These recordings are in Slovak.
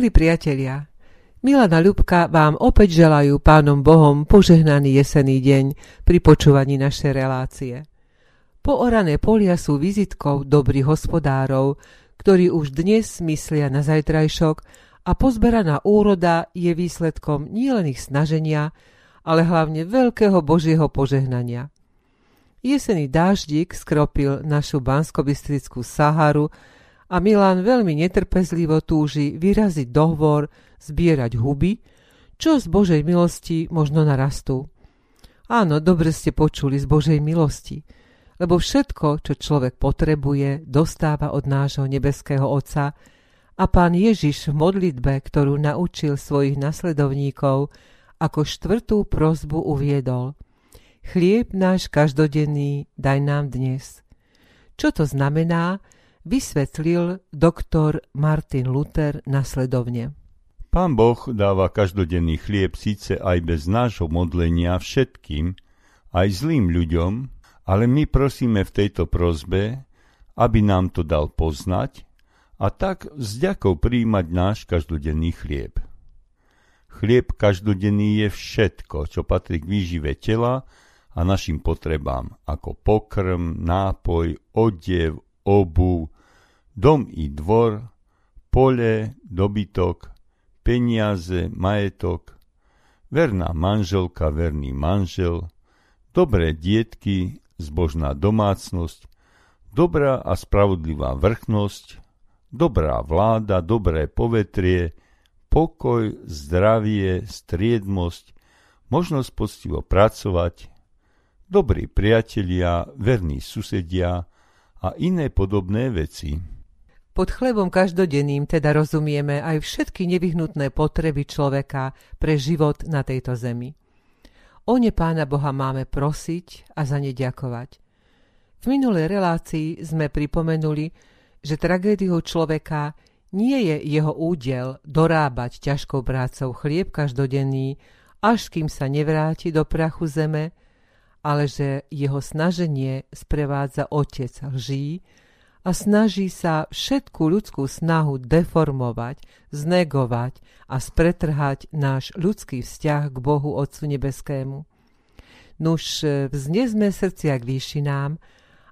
Milí priatelia, Milana Ľubka vám opäť želajú pánom Bohom požehnaný jesený deň pri počúvaní našej relácie. Poorané polia sú vizitkou dobrých hospodárov, ktorí už dnes myslia na zajtrajšok a pozberaná úroda je výsledkom nielen ich snaženia, ale hlavne veľkého Božieho požehnania. Jesený dáždik skropil našu banskobistrickú Saharu a Milan veľmi netrpezlivo túži vyraziť dohovor, zbierať huby, čo z Božej milosti možno narastú. Áno, dobre ste počuli z Božej milosti, lebo všetko, čo človek potrebuje, dostáva od nášho nebeského Otca a pán Ježiš v modlitbe, ktorú naučil svojich nasledovníkov, ako štvrtú prozbu uviedol – Chlieb náš každodenný daj nám dnes. Čo to znamená, vysvetlil doktor Martin Luther nasledovne. Pán Boh dáva každodenný chlieb síce aj bez nášho modlenia všetkým, aj zlým ľuďom, ale my prosíme v tejto prozbe, aby nám to dal poznať a tak s ďakou príjmať náš každodenný chlieb. Chlieb každodenný je všetko, čo patrí k výžive tela a našim potrebám ako pokrm, nápoj, odev, obu, dom i dvor, pole, dobytok, peniaze, majetok, verná manželka, verný manžel, dobré dietky, zbožná domácnosť, dobrá a spravodlivá vrchnosť, dobrá vláda, dobré povetrie, pokoj, zdravie, striednosť, možnosť poctivo pracovať, dobrí priatelia, verní susedia a iné podobné veci. Pod chlebom každodenným teda rozumieme aj všetky nevyhnutné potreby človeka pre život na tejto zemi. O ne Pána Boha máme prosiť a za ne ďakovať. V minulej relácii sme pripomenuli, že tragédiou človeka nie je jeho údel dorábať ťažkou prácou chlieb každodenný, až kým sa nevráti do prachu zeme, ale že jeho snaženie sprevádza otec lží a snaží sa všetku ľudskú snahu deformovať, znegovať a spretrhať náš ľudský vzťah k Bohu Otcu Nebeskému. Nuž vznesme srdcia k výšinám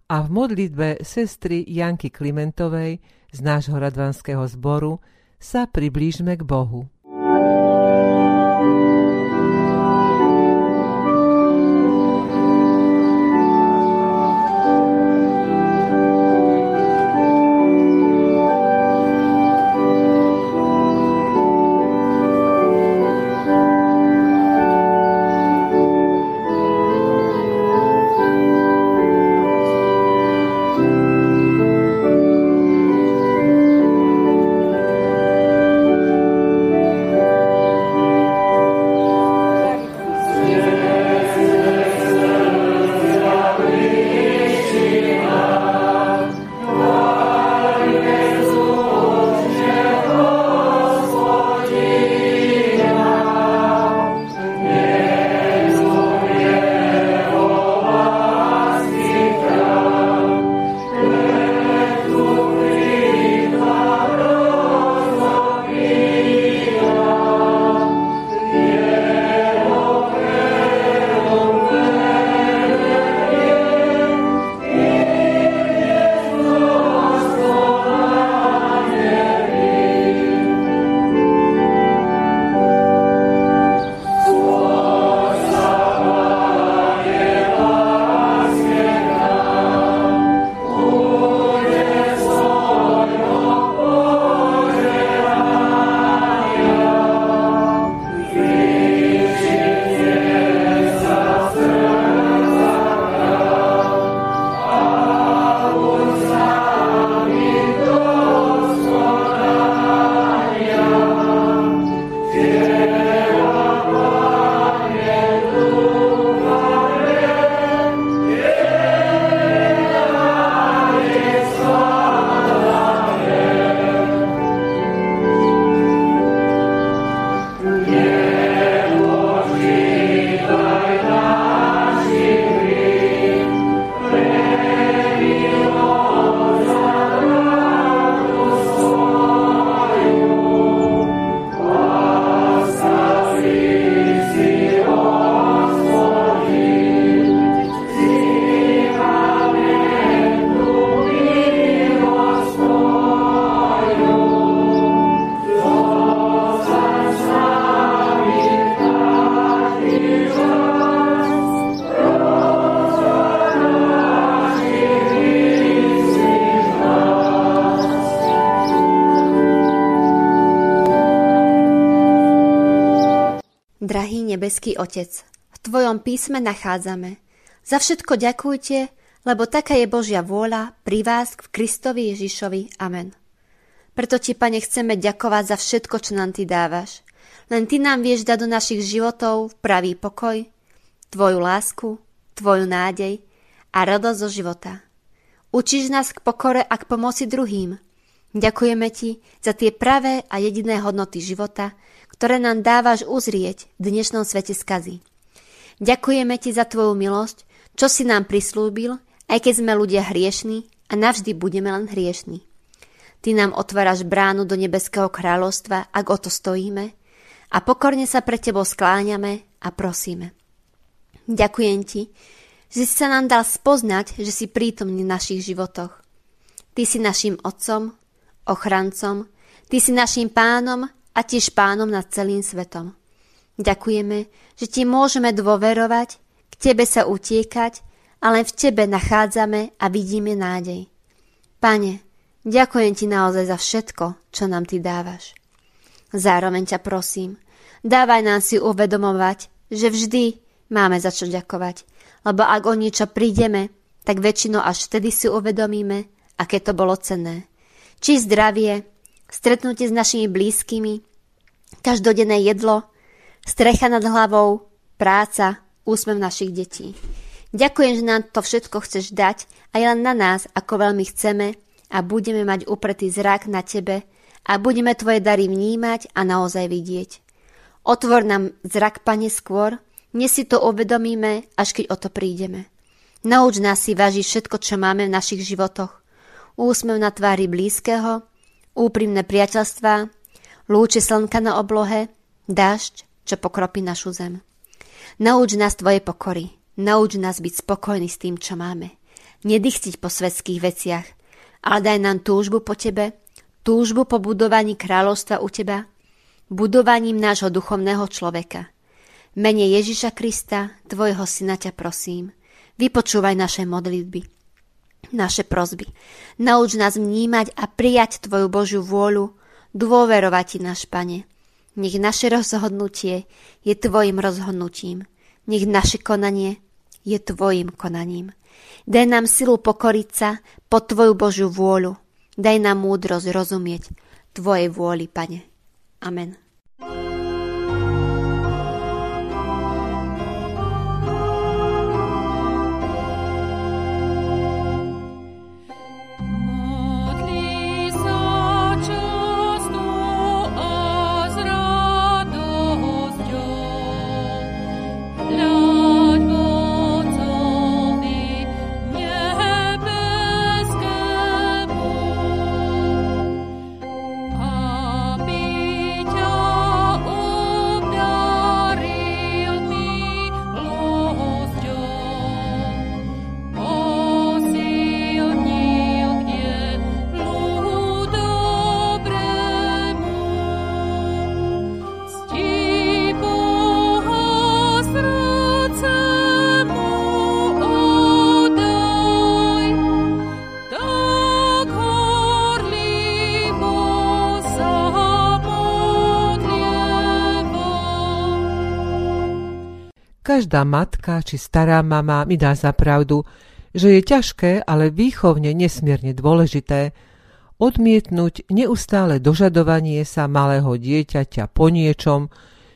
a v modlitbe sestry Janky Klimentovej z nášho radvanského zboru sa priblížme k Bohu. Nebeský Otec, v Tvojom písme nachádzame. Za všetko ďakujte, lebo taká je Božia vôľa pri vás v Kristovi Ježišovi. Amen. Preto Ti, Pane, chceme ďakovať za všetko, čo nám Ty dávaš. Len Ty nám vieš dať do našich životov pravý pokoj, Tvoju lásku, Tvoju nádej a radosť zo života. Učíš nás k pokore a k pomoci druhým. Ďakujeme Ti za tie pravé a jediné hodnoty života, ktoré nám dávaš uzrieť v dnešnom svete skazy. Ďakujeme Ti za Tvoju milosť, čo si nám prislúbil, aj keď sme ľudia hriešní a navždy budeme len hriešní. Ty nám otváraš bránu do nebeského kráľovstva, ak o to stojíme, a pokorne sa pre Tebou skláňame a prosíme. Ďakujem Ti, že si sa nám dal spoznať, že si prítomný v našich životoch. Ty si našim otcom, ochrancom, Ty si našim pánom a tiež pánom nad celým svetom. Ďakujeme, že Ti môžeme dôverovať, k Tebe sa utiekať a len v Tebe nachádzame a vidíme nádej. Pane, ďakujem Ti naozaj za všetko, čo nám Ty dávaš. Zároveň ťa prosím, dávaj nám si uvedomovať, že vždy máme za čo ďakovať, lebo ak o niečo prídeme, tak väčšinou až vtedy si uvedomíme, aké to bolo cenné. Či zdravie, stretnutie s našimi blízkymi, každodenné jedlo, strecha nad hlavou, práca, úsmev našich detí. Ďakujem, že nám to všetko chceš dať aj len na nás, ako veľmi chceme a budeme mať upretý zrak na tebe, a budeme Tvoje dary vnímať a naozaj vidieť. Otvor nám zrak, Pane, skôr, dnes si to uvedomíme, až keď o to prídeme. Nauč nás si vážiť všetko, čo máme v našich životoch. Úsmev na tvári blízkeho, úprimné priateľstvá, lúče slnka na oblohe, dážď, čo pokropí našu zem. Nauč nás Tvoje pokory, nauč nás byť spokojní s tým, čo máme. Nedychtiť po svetských veciach, ale daj nám túžbu po Tebe, túžbu po budovaní kráľovstva u Teba, budovaním nášho duchovného človeka. Mene Ježiša Krista, Tvojho Syna ťa prosím, vypočúvaj naše modlitby, naše prozby. Nauč nás vnímať a prijať Tvoju Božiu vôľu, dôverovať Ti, náš Pane. Nech naše rozhodnutie je Tvojim rozhodnutím. Nech naše konanie je Tvojim konaním. Daj nám silu pokoriť sa pod Tvoju Božiu vôľu, Daj nám múdrosť rozumieť Tvojej vôli, Pane. Amen. Každá matka či stará mama mi dá za pravdu, že je ťažké, ale výchovne nesmierne dôležité odmietnúť neustále dožadovanie sa malého dieťaťa po niečom,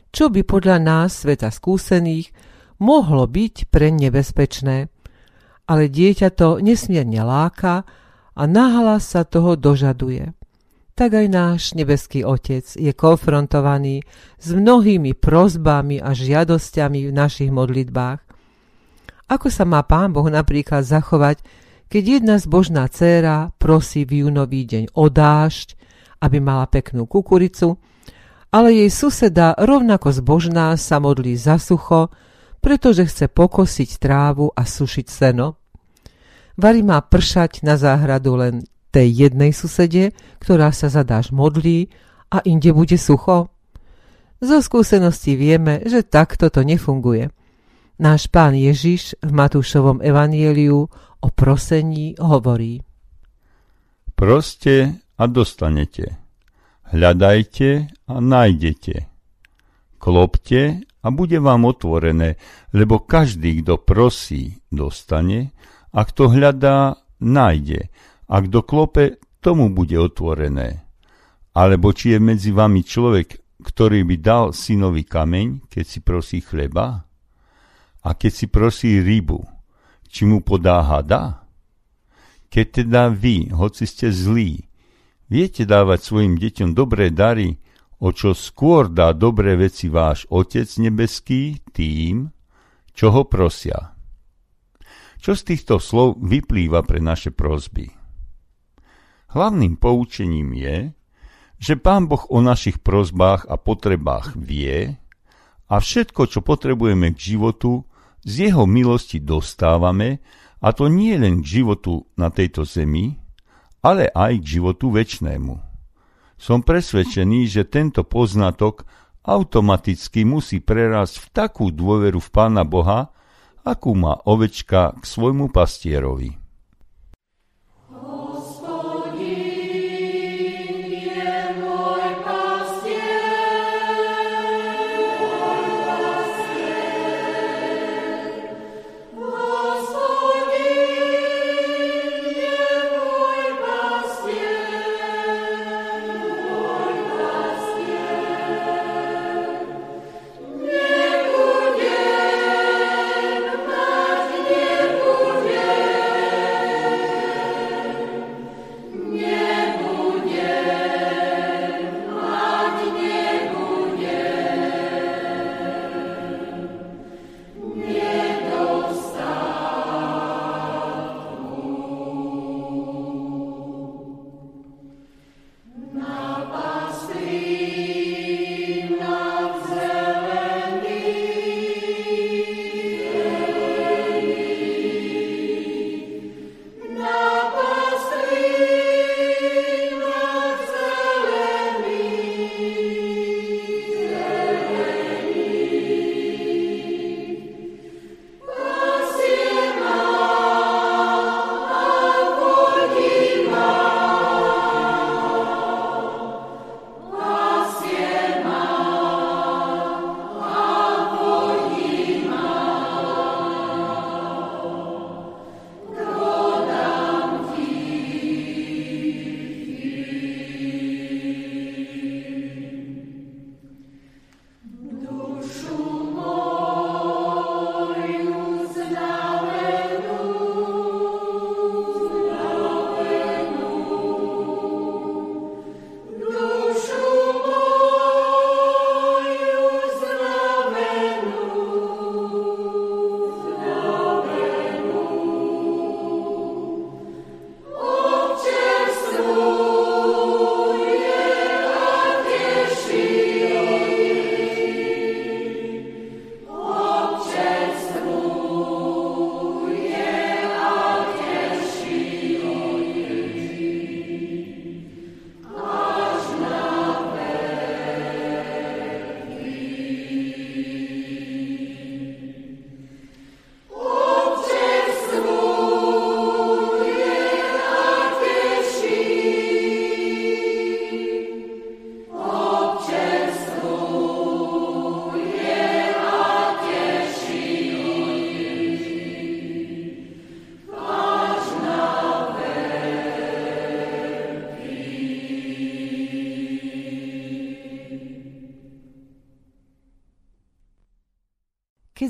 čo by podľa nás, sveta skúsených, mohlo byť pre nebezpečné. Ale dieťa to nesmierne láka a nahlas sa toho dožaduje tak aj náš nebeský Otec je konfrontovaný s mnohými prozbami a žiadosťami v našich modlitbách. Ako sa má Pán Boh napríklad zachovať, keď jedna zbožná dcéra prosí v júnový deň o dážď, aby mala peknú kukuricu, ale jej suseda rovnako zbožná sa modlí za sucho, pretože chce pokosiť trávu a sušiť seno. Vary má pršať na záhradu len tej jednej susede, ktorá sa zadáš modlí a inde bude sucho? Zo skúsenosti vieme, že takto to nefunguje. Náš pán Ježiš v Matúšovom evanieliu o prosení hovorí. Proste a dostanete. Hľadajte a nájdete. Klopte a bude vám otvorené, lebo každý, kto prosí, dostane, a kto hľadá, nájde, a kto klope, tomu bude otvorené. Alebo či je medzi vami človek, ktorý by dal synovi kameň, keď si prosí chleba? A keď si prosí rybu, či mu podá hada? Keď teda vy, hoci ste zlí, viete dávať svojim deťom dobré dary, o čo skôr dá dobré veci váš Otec nebeský tým, čo ho prosia. Čo z týchto slov vyplýva pre naše prosby? Hlavným poučením je, že Pán Boh o našich prozbách a potrebách vie a všetko, čo potrebujeme k životu, z Jeho milosti dostávame, a to nie len k životu na tejto zemi, ale aj k životu väčšnému. Som presvedčený, že tento poznatok automaticky musí prerásť v takú dôveru v Pána Boha, akú má ovečka k svojmu pastierovi.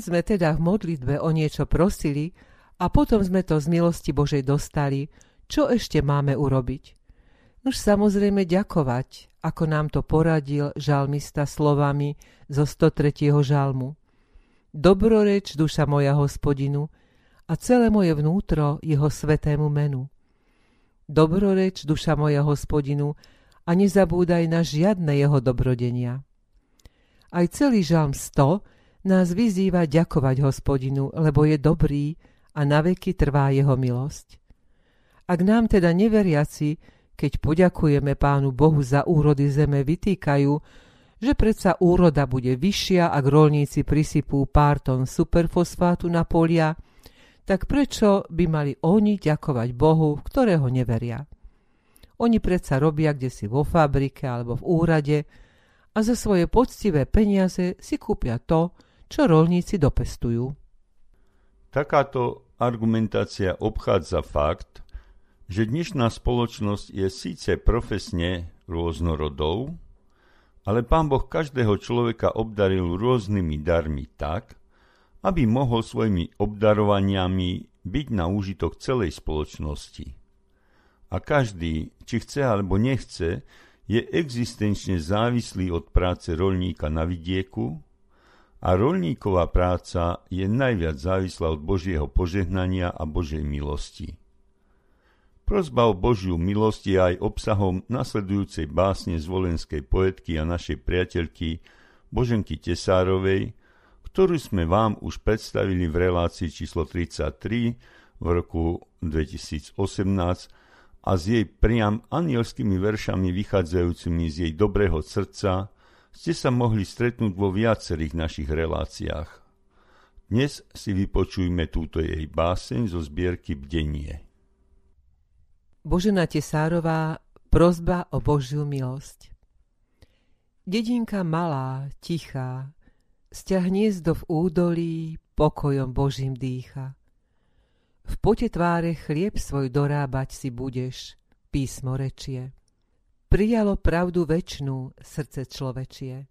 Sme teda v modlitbe o niečo prosili a potom sme to z milosti Božej dostali, čo ešte máme urobiť? Už samozrejme ďakovať, ako nám to poradil žalmista slovami zo 103. žalmu. Dobroreč duša moja hospodinu a celé moje vnútro jeho svetému menu. Dobroreč duša moja hospodinu a nezabúdaj na žiadne jeho dobrodenia. Aj celý žalm 100 nás vyzýva ďakovať hospodinu, lebo je dobrý a naveky trvá jeho milosť. Ak nám teda neveriaci, keď poďakujeme Pánu Bohu za úrody zeme, vytýkajú, že predsa úroda bude vyššia, ak rolníci prisypú pár tón superfosfátu na polia, tak prečo by mali oni ďakovať Bohu, ktorého neveria? Oni predsa robia kde si vo fabrike alebo v úrade a za svoje poctivé peniaze si kúpia to, čo rolníci dopestujú. Takáto argumentácia obchádza fakt, že dnešná spoločnosť je síce profesne rôznorodou, ale pán Boh každého človeka obdaril rôznymi darmi tak, aby mohol svojimi obdarovaniami byť na úžitok celej spoločnosti. A každý, či chce alebo nechce, je existenčne závislý od práce rolníka na vidieku a rolníková práca je najviac závislá od Božieho požehnania a Božej milosti. Prozba o Božiu milosť je aj obsahom nasledujúcej básne z volenskej poetky a našej priateľky Boženky Tesárovej, ktorú sme vám už predstavili v relácii číslo 33 v roku 2018 a s jej priam anielskými veršami vychádzajúcimi z jej dobrého srdca ste sa mohli stretnúť vo viacerých našich reláciách. Dnes si vypočujme túto jej báseň zo zbierky Bdenie. Božena Tesárová prozba o Božiu milosť. Dedinka malá, tichá, sťa hniezdo v údolí pokojom Božím dýcha. V pote tváre chlieb svoj dorábať si budeš, písmo rečie. Prijalo pravdu väčšnú srdce človečie.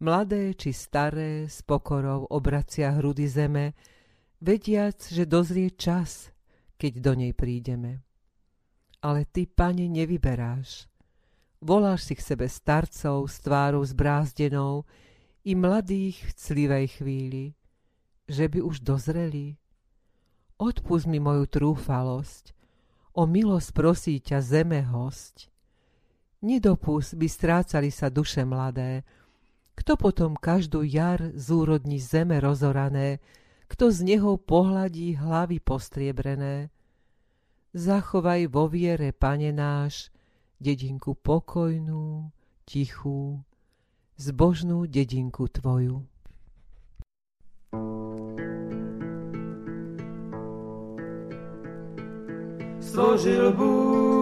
Mladé či staré s pokorou obracia hrudy zeme, vediac, že dozrie čas, keď do nej prídeme ale ty, pane, nevyberáš. Voláš si k sebe starcov s tvárou zbrázdenou i mladých v clivej chvíli, že by už dozreli. Odpust mi moju trúfalosť, o milosť prosí ťa zeme host. Nedopust, by strácali sa duše mladé, kto potom každú jar zúrodní zeme rozorané, kto z neho pohľadí hlavy postriebrené, Zachovaj vo viere, pane náš, dedinku pokojnú, tichú, zbožnú dedinku Tvoju. Stvořil Bůh,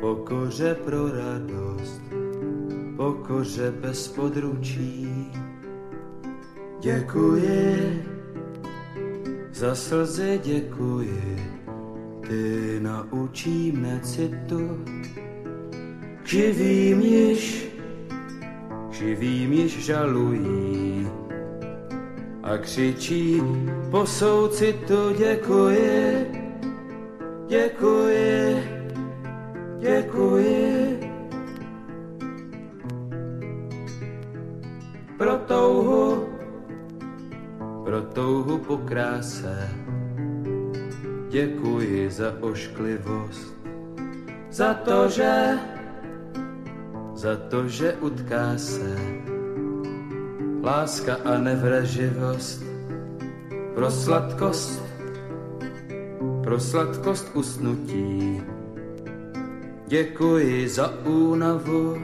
pokoře pro radost, pokoře bez područí. Děkuji, za slzy děkuji, ty naučí mne citu. Živým již, živým již žalují a křičí po soucitu děkuji, děkuji, ošklivost, za to, že, za to, že utká se. Láska a nevraživost, pro sladkost, pro sladkost usnutí. Děkuji za únavu,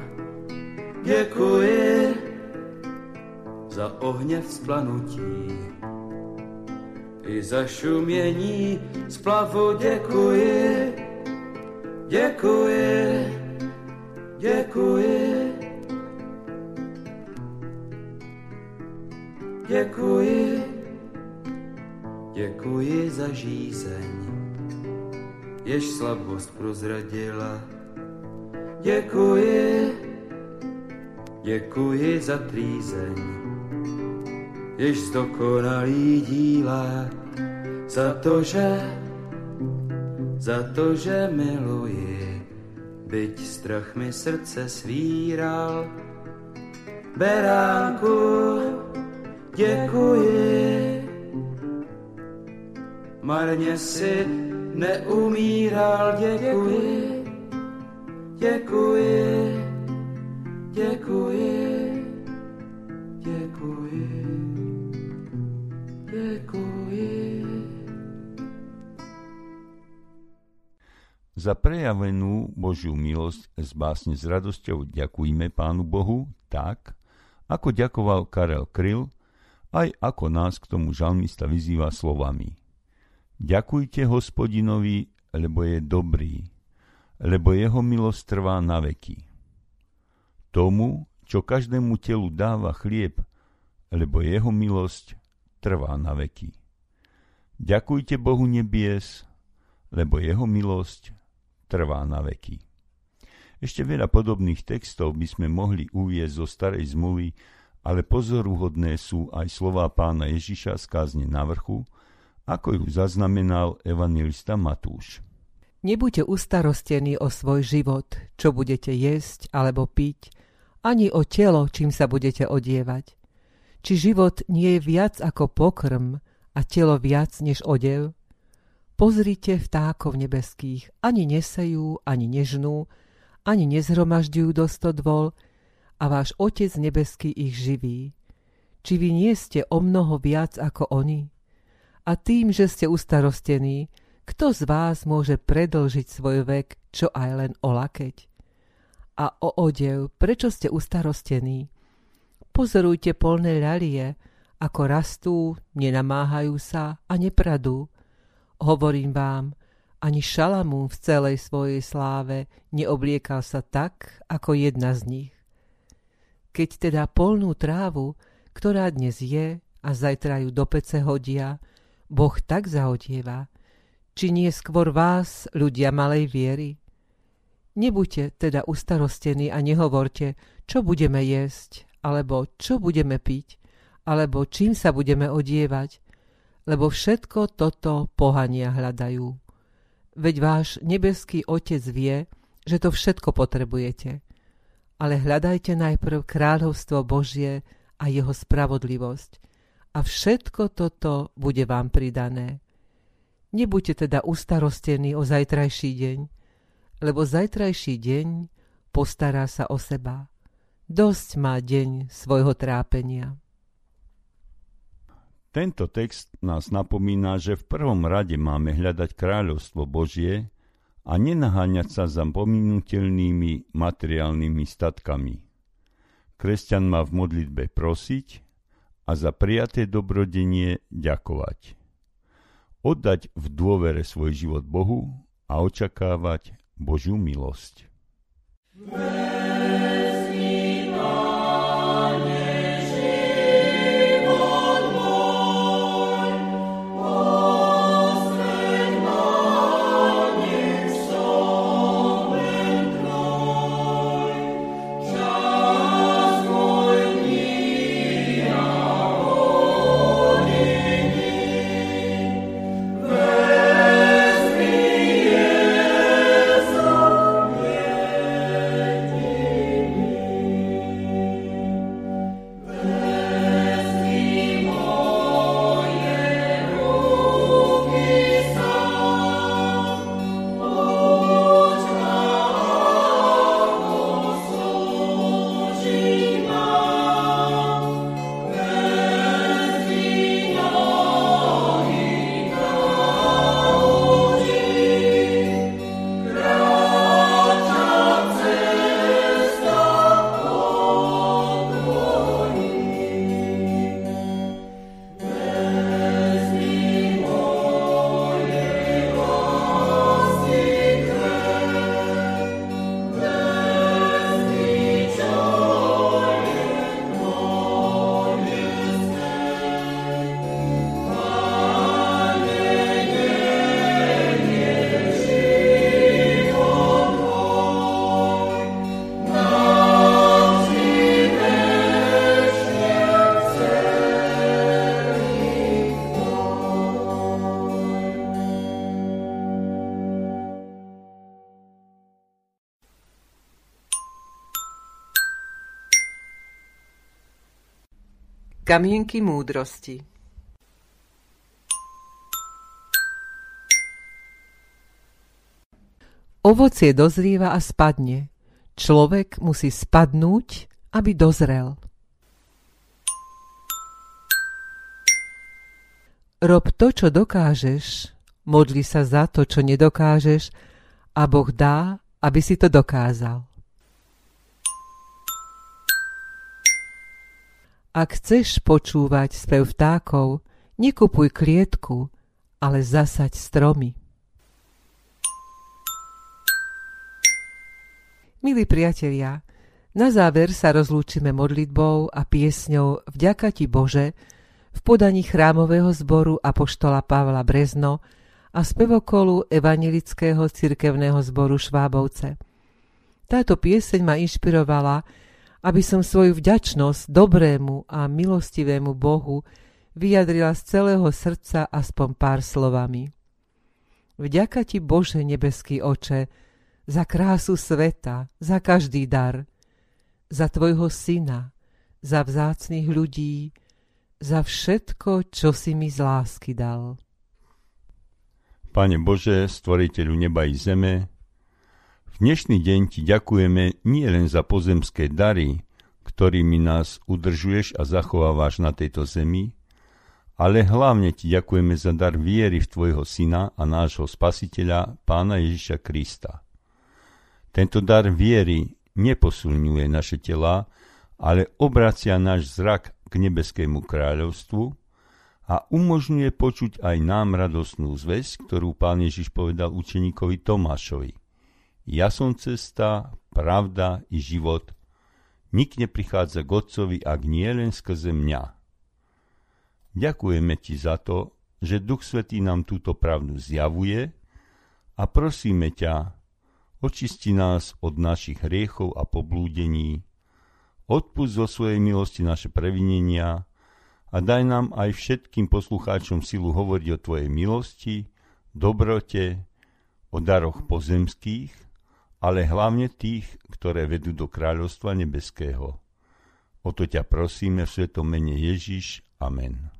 děkuji za ohně vzplanutí i za šumění splavu děkuji, děkuji, děkuji. Děkuji, děkuji za žízeň, jež slabost prozradila. Děkuji, děkuji za trýzeň, jež zdokonalý díla, za to, že, za to, že miluji, byť strach mi srdce svíral. Beránku, děkuji, marně si neumíral, děkuji, děkuji, děkuji, Za prejavenú Božiu milosť z básne s radosťou ďakujme Pánu Bohu tak, ako ďakoval Karel Kryl, aj ako nás k tomu žalmista vyzýva slovami. Ďakujte hospodinovi, lebo je dobrý, lebo jeho milosť trvá na veky. Tomu, čo každému telu dáva chlieb, lebo jeho milosť trvá na veky. Ďakujte Bohu nebies, lebo jeho milosť trvá na veky. Ešte veľa podobných textov by sme mohli uviezť zo starej zmluvy, ale pozoruhodné sú aj slová pána Ježiša z kázne na vrchu, ako ju zaznamenal evangelista Matúš. Nebuďte ustarostení o svoj život, čo budete jesť alebo piť, ani o telo, čím sa budete odievať. Či život nie je viac ako pokrm a telo viac než odev? Pozrite vtákov nebeských, ani nesejú, ani nežnú, ani nezhromažďujú do stodvol, a váš Otec nebeský ich živí. Či vy nie ste o mnoho viac ako oni? A tým, že ste ustarostení, kto z vás môže predlžiť svoj vek, čo aj len o lakeť? A o odev, prečo ste ustarostení? Pozorujte polné ľalie, ako rastú, nenamáhajú sa a nepradú. Hovorím vám, ani Šalamún v celej svojej sláve neobliekal sa tak, ako jedna z nich. Keď teda polnú trávu, ktorá dnes je a zajtra ju do pece hodia, Boh tak zahodieva, či nie skôr vás, ľudia malej viery? Nebuďte teda ustarostení a nehovorte, čo budeme jesť, alebo čo budeme piť, alebo čím sa budeme odievať, lebo všetko toto pohania hľadajú. Veď váš nebeský Otec vie, že to všetko potrebujete. Ale hľadajte najprv kráľovstvo Božie a jeho spravodlivosť a všetko toto bude vám pridané. Nebuďte teda ustarostení o zajtrajší deň, lebo zajtrajší deň postará sa o seba. Dosť má deň svojho trápenia. Tento text nás napomína, že v prvom rade máme hľadať kráľovstvo Božie a nenaháňať sa za pominutelnými materiálnymi statkami. Kresťan má v modlitbe prosiť a za prijaté dobrodenie ďakovať. Oddať v dôvere svoj život Bohu a očakávať Božiu milosť. Amen. Kamienky múdrosti Ovocie dozrieva a spadne. Človek musí spadnúť, aby dozrel. Rob to, čo dokážeš, modli sa za to, čo nedokážeš a Boh dá, aby si to dokázal. Ak chceš počúvať spev vtákov, nekupuj klietku, ale zasaď stromy. Milí priatelia, na záver sa rozlúčime modlitbou a piesňou Vďaka ti Bože v podaní chrámového zboru Apoštola Pavla Brezno a spevokolu Evangelického cirkevného zboru Švábovce. Táto pieseň ma inšpirovala aby som svoju vďačnosť dobrému a milostivému Bohu vyjadrila z celého srdca aspoň pár slovami. Vďaka ti, Bože nebeský oče, za krásu sveta, za každý dar, za tvojho syna, za vzácných ľudí, za všetko, čo si mi z lásky dal. Pane Bože, stvoriteľu neba i zeme, dnešný deň ti ďakujeme nie len za pozemské dary, ktorými nás udržuješ a zachovávaš na tejto zemi, ale hlavne ti ďakujeme za dar viery v tvojho syna a nášho spasiteľa, pána Ježiša Krista. Tento dar viery neposilňuje naše tela, ale obracia náš zrak k nebeskému kráľovstvu a umožňuje počuť aj nám radosnú zväzť, ktorú pán Ježiš povedal učeníkovi Tomášovi – ja som cesta, pravda i život. Nik neprichádza k Otcovi, ak nie len skrze mňa. Ďakujeme Ti za to, že Duch Svetý nám túto pravdu zjavuje a prosíme ťa, očisti nás od našich hriechov a poblúdení, odpust zo svojej milosti naše previnenia a daj nám aj všetkým poslucháčom silu hovoriť o Tvojej milosti, dobrote, o daroch pozemských ale hlavne tých, ktoré vedú do kráľovstva nebeského. O to ťa prosíme v svetom mene Ježiš. Amen.